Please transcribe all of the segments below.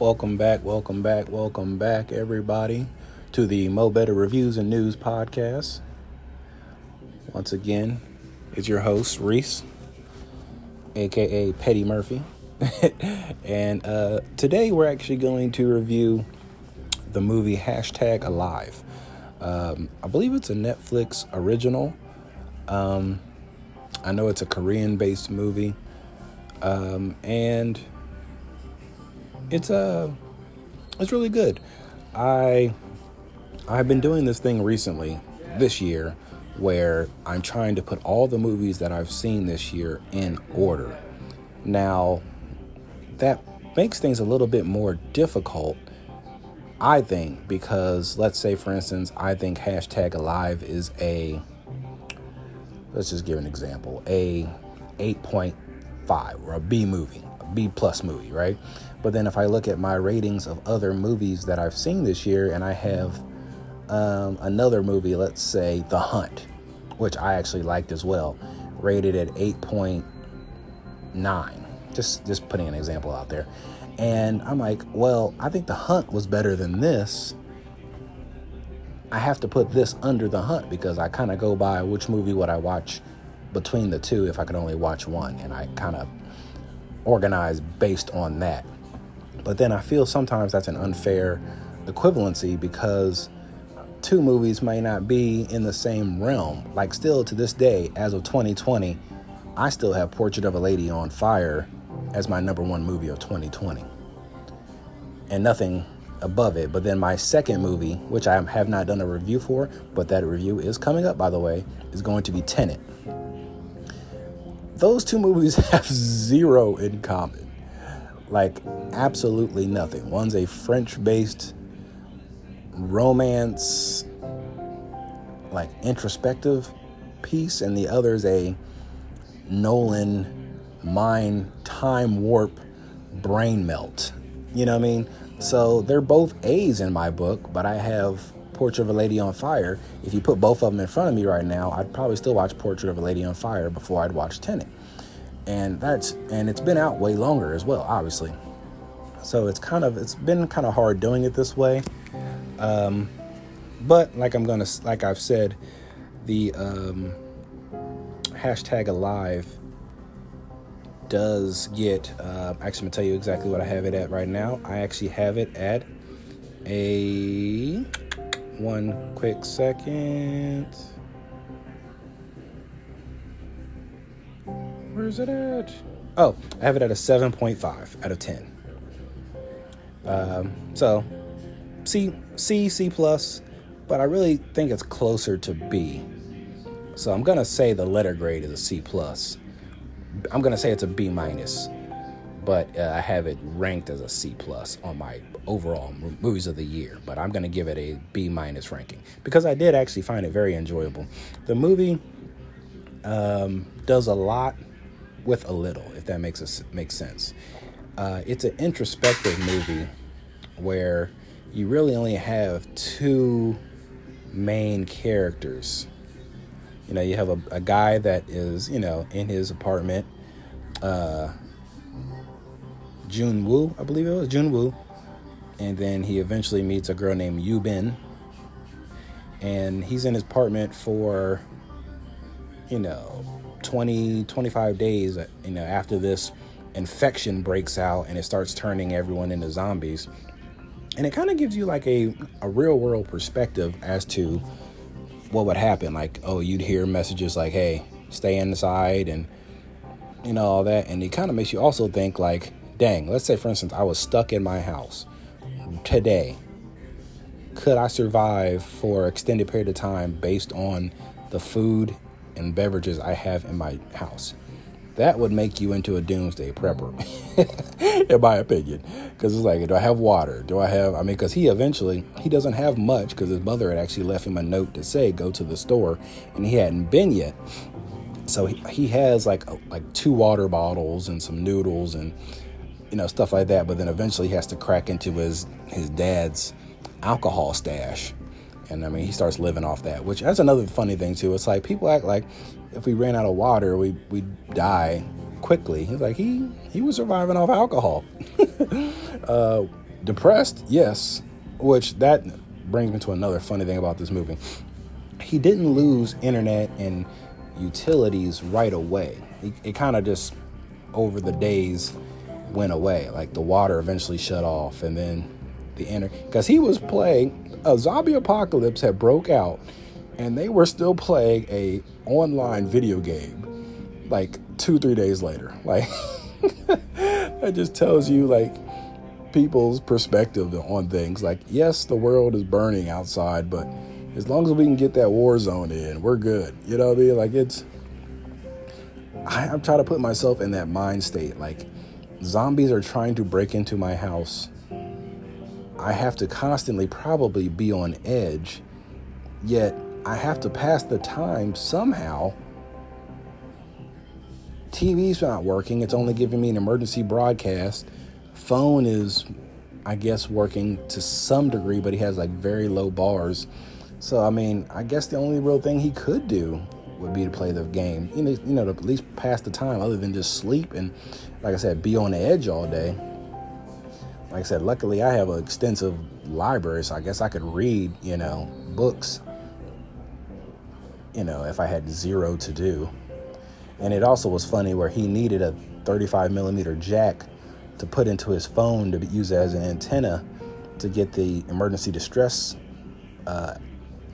Welcome back, welcome back, welcome back, everybody, to the Mo Better Reviews and News podcast. Once again, it's your host, Reese, aka Petty Murphy. and uh, today we're actually going to review the movie Hashtag Alive. Um, I believe it's a Netflix original. Um, I know it's a Korean based movie. Um, and it's uh it's really good. I I've been doing this thing recently this year where I'm trying to put all the movies that I've seen this year in order. Now that makes things a little bit more difficult I think because let's say for instance I think hashtag alive is a let's just give an example a 8.5 or a B movie B plus movie right but then if I look at my ratings of other movies that I've seen this year, and I have um, another movie, let's say The Hunt, which I actually liked as well, rated at 8.9. Just just putting an example out there. And I'm like, well, I think The Hunt was better than this. I have to put this under The Hunt because I kind of go by which movie would I watch between the two if I could only watch one. And I kind of organize based on that. But then I feel sometimes that's an unfair equivalency because two movies may not be in the same realm. Like, still to this day, as of 2020, I still have Portrait of a Lady on Fire as my number one movie of 2020. And nothing above it. But then my second movie, which I have not done a review for, but that review is coming up, by the way, is going to be Tenet. Those two movies have zero in common like absolutely nothing. One's a French based romance, like introspective piece, and the other's a Nolan mind time warp brain melt. You know what I mean? So they're both A's in my book, but I have Portrait of a Lady on Fire. If you put both of them in front of me right now, I'd probably still watch Portrait of a Lady on Fire before I'd watch Tenet. And that's and it's been out way longer as well obviously. So it's kind of it's been kind of hard doing it this way. Um, but like i'm gonna like i've said the um, hashtag alive does get uh, actually i'm gonna tell you exactly what i have it at right now. I actually have it at a one quick second Where's it at? Oh, I have it at a 7.5 out of 10. Um, so C, C, C plus, but I really think it's closer to B. So I'm gonna say the letter grade is a C plus. I'm gonna say it's a B minus, but uh, I have it ranked as a C plus on my overall movies of the year. But I'm gonna give it a B minus ranking because I did actually find it very enjoyable. The movie um, does a lot with a little, if that makes us makes sense. Uh, it's an introspective movie where you really only have two main characters. You know, you have a, a guy that is, you know, in his apartment. Uh, Jun Woo, I believe it was Jun Woo, and then he eventually meets a girl named Yu Bin, and he's in his apartment for, you know, 20, 25 days, you know, after this infection breaks out and it starts turning everyone into zombies. And it kind of gives you like a, a real world perspective as to what would happen. Like, oh, you'd hear messages like, hey, stay inside and, you know, all that. And it kind of makes you also think, like, dang, let's say, for instance, I was stuck in my house today. Could I survive for extended period of time based on the food and beverages I have in my house. That would make you into a doomsday prepper, in my opinion. Because it's like, do I have water? Do I have, I mean, because he eventually, he doesn't have much because his mother had actually left him a note to say, go to the store, and he hadn't been yet. So he, he has like like two water bottles and some noodles and you know stuff like that. But then eventually he has to crack into his his dad's alcohol stash and I mean, he starts living off that, which that's another funny thing too. It's like people act like if we ran out of water, we we die quickly. He's like he he was surviving off alcohol. uh, depressed, yes. Which that brings me to another funny thing about this movie. He didn't lose internet and utilities right away. It, it kind of just over the days went away. Like the water eventually shut off, and then the internet because he was playing a zombie apocalypse had broke out, and they were still playing a online video game like two three days later. Like that just tells you like people's perspective on things. Like yes, the world is burning outside, but as long as we can get that war zone in, we're good. You know what I mean? Like it's. I'm trying to put myself in that mind state. Like zombies are trying to break into my house. I have to constantly probably be on edge, yet I have to pass the time somehow. TV's not working, it's only giving me an emergency broadcast. Phone is, I guess, working to some degree, but he has like very low bars. So, I mean, I guess the only real thing he could do would be to play the game. You know, you know, to at least pass the time, other than just sleep and, like I said, be on the edge all day. Like I said, luckily I have an extensive library, so I guess I could read, you know, books. You know, if I had zero to do. And it also was funny where he needed a 35 millimeter jack to put into his phone to use as an antenna to get the emergency distress uh,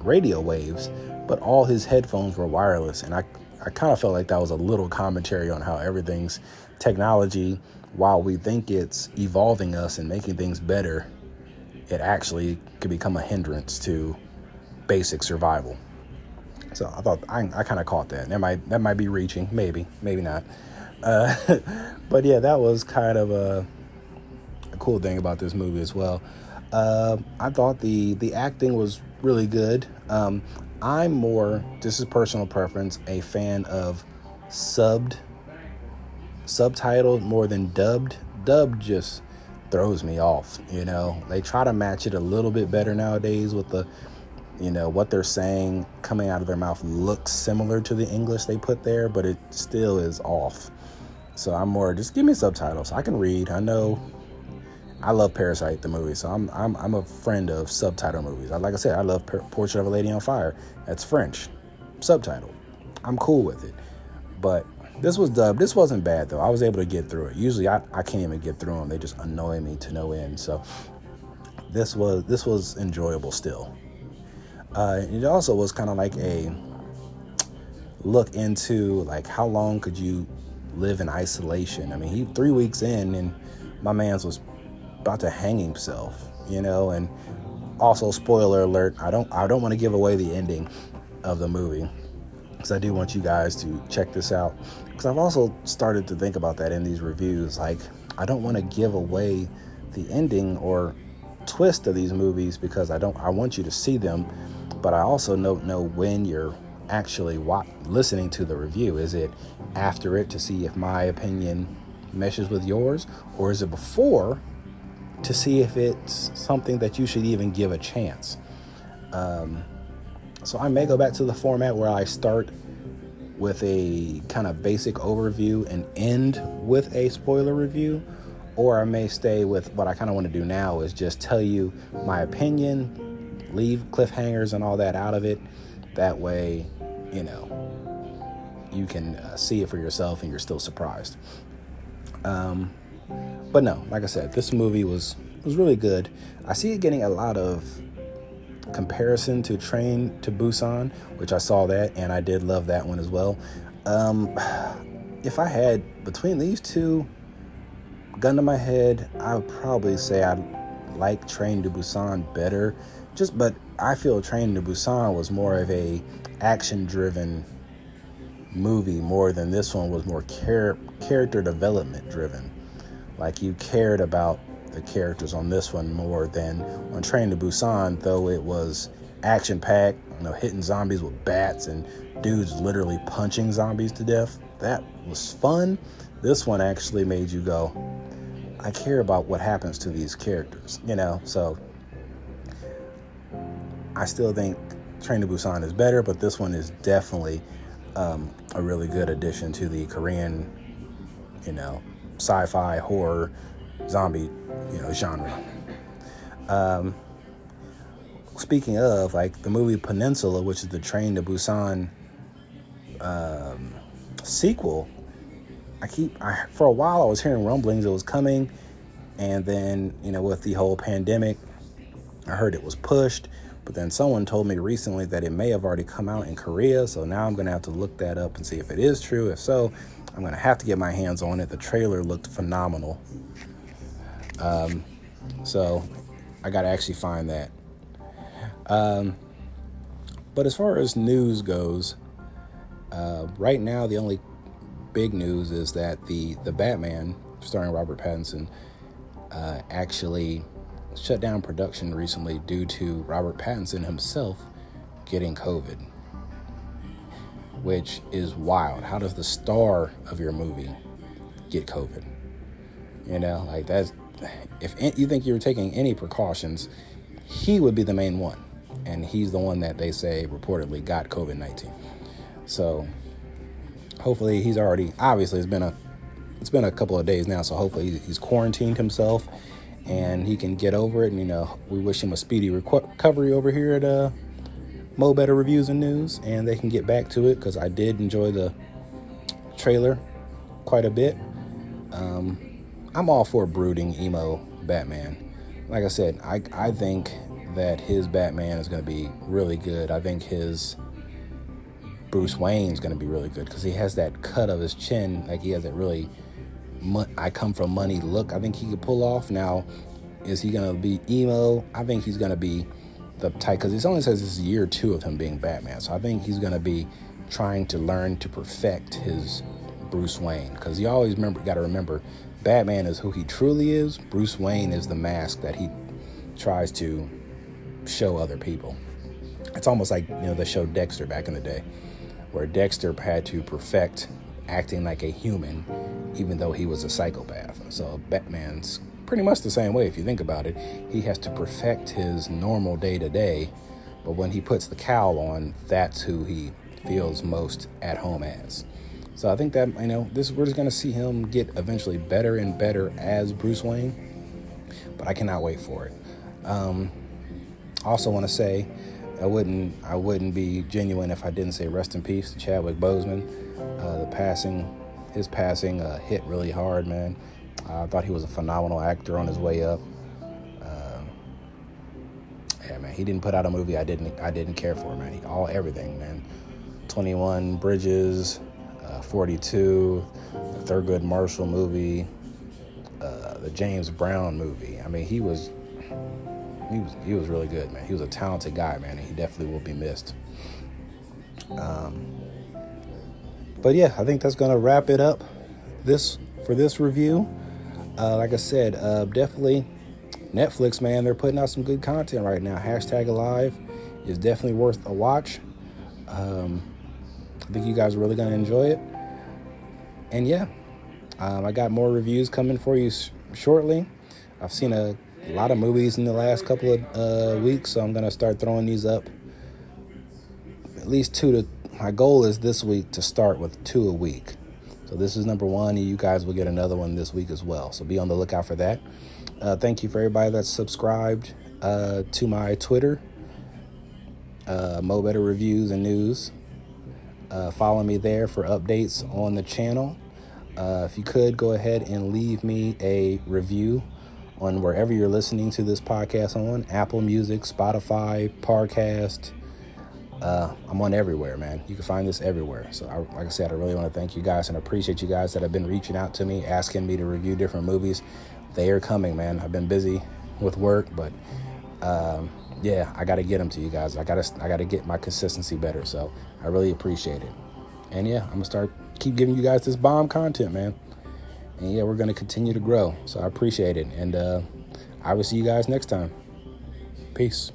radio waves but all his headphones were wireless. And I, I kind of felt like that was a little commentary on how everything's technology, while we think it's evolving us and making things better, it actually could become a hindrance to basic survival. So I thought I, I kind of caught that. That might that might be reaching, maybe, maybe not. Uh, but yeah, that was kind of a, a, cool thing about this movie as well. Uh, I thought the the acting was really good. Um, I'm more, this is personal preference, a fan of subbed, subtitled more than dubbed. Dubbed just throws me off, you know. They try to match it a little bit better nowadays with the, you know, what they're saying coming out of their mouth looks similar to the English they put there, but it still is off. So I'm more just give me subtitles. I can read. I know I love Parasite the movie, so I'm I'm I'm a friend of subtitle movies. Like I said, I love Portrait of a Lady on Fire. That's French, subtitle. I'm cool with it, but this was dubbed. This wasn't bad though. I was able to get through it. Usually, I, I can't even get through them. They just annoy me to no end. So this was this was enjoyable still. Uh, it also was kind of like a look into like how long could you live in isolation. I mean, he three weeks in and my man's was about to hang himself, you know, and also spoiler alert, I don't I don't want to give away the ending of the movie because I do want you guys to check this out. Because I've also started to think about that in these reviews like I don't want to give away the ending or twist of these movies because I don't I want you to see them but I also don't know when you're actually listening to the review. Is it after it to see if my opinion meshes with yours or is it before to see if it's something that you should even give a chance. Um, so I may go back to the format where I start with a kind of basic overview and end with a spoiler review, or I may stay with what I kind of want to do now is just tell you my opinion, leave cliffhangers and all that out of it. That way, you know, you can uh, see it for yourself and you're still surprised. Um, but no, like I said, this movie was was really good. I see it getting a lot of comparison to Train to Busan, which I saw that and I did love that one as well. Um, if I had between these two, gun to my head, I would probably say I like Train to Busan better. Just, but I feel Train to Busan was more of a action-driven movie more than this one was more char- character development driven. Like you cared about the characters on this one more than on Train to Busan, though it was action packed, you know, hitting zombies with bats and dudes literally punching zombies to death. That was fun. This one actually made you go, I care about what happens to these characters, you know? So I still think Train to Busan is better, but this one is definitely um, a really good addition to the Korean, you know, sci-fi horror zombie, you know, genre. Um, speaking of, like the movie Peninsula, which is the Train to Busan um, sequel, I keep I, for a while I was hearing rumblings it was coming, and then you know with the whole pandemic, I heard it was pushed. But then someone told me recently that it may have already come out in Korea, so now I'm gonna have to look that up and see if it is true. If so, I'm gonna have to get my hands on it. The trailer looked phenomenal. Um, so I gotta actually find that. Um, but as far as news goes, uh, right now the only big news is that the the Batman, starring Robert Pattinson, uh, actually shut down production recently due to Robert Pattinson himself getting COVID, which is wild. How does the star of your movie get COVID? You know, like that's if you think you're taking any precautions, he would be the main one, and he's the one that they say reportedly got COVID nineteen. So hopefully he's already obviously it's been a it's been a couple of days now, so hopefully he's quarantined himself and he can get over it. And you know, we wish him a speedy recovery over here at uh, Mo Better Reviews and News, and they can get back to it because I did enjoy the trailer quite a bit. Um, I'm all for brooding emo Batman. Like I said, I I think that his Batman is going to be really good. I think his Bruce Wayne's going to be really good because he has that cut of his chin, like he has that really I come from money look. I think he could pull off. Now, is he going to be emo? I think he's going to be the type because it only says this is year two of him being Batman. So I think he's going to be trying to learn to perfect his Bruce Wayne because you always remember got to remember Batman is who he truly is. Bruce Wayne is the mask that he tries to show other people. It's almost like you know the show Dexter back in the day where Dexter had to perfect acting like a human, even though he was a psychopath. So Batman's pretty much the same way if you think about it. He has to perfect his normal day to day, but when he puts the cowl on, that's who he feels most at home as. So I think that you know this we're just gonna see him get eventually better and better as Bruce Wayne, but I cannot wait for it. Um, also want to say I wouldn't I wouldn't be genuine if I didn't say rest in peace to Chadwick Boseman. Uh, the passing, his passing uh, hit really hard, man. I thought he was a phenomenal actor on his way up. Uh, yeah, man, he didn't put out a movie I didn't I didn't care for, man. He, all everything, man. Twenty One Bridges, uh, Forty Two, the Thurgood Marshall movie, uh, the James Brown movie. I mean, he was he was he was really good, man. He was a talented guy, man, and he definitely will be missed. Um, but yeah, I think that's gonna wrap it up this for this review. Uh, like I said, uh, definitely Netflix, man. They're putting out some good content right now. Hashtag Alive is definitely worth a watch. Um, I think you guys are really gonna enjoy it. And yeah, um, I got more reviews coming for you sh- shortly. I've seen a lot of movies in the last couple of uh, weeks, so I'm gonna start throwing these up. At least two to. My goal is this week to start with two a week. So this is number one, and you guys will get another one this week as well. So be on the lookout for that. Uh, thank you for everybody that's subscribed uh, to my Twitter, uh, Mo Better Reviews and News. Uh, follow me there for updates on the channel. Uh, if you could go ahead and leave me a review on wherever you're listening to this podcast on Apple Music, Spotify, Parcast. Uh, I'm on everywhere, man. You can find this everywhere. So, I, like I said, I really want to thank you guys and appreciate you guys that have been reaching out to me, asking me to review different movies. They are coming, man. I've been busy with work, but um, yeah, I got to get them to you guys. I got to, I got to get my consistency better. So, I really appreciate it. And yeah, I'm gonna start keep giving you guys this bomb content, man and yeah, we're to continue to grow. So I appreciate it. And uh, I will see you guys next time. Peace.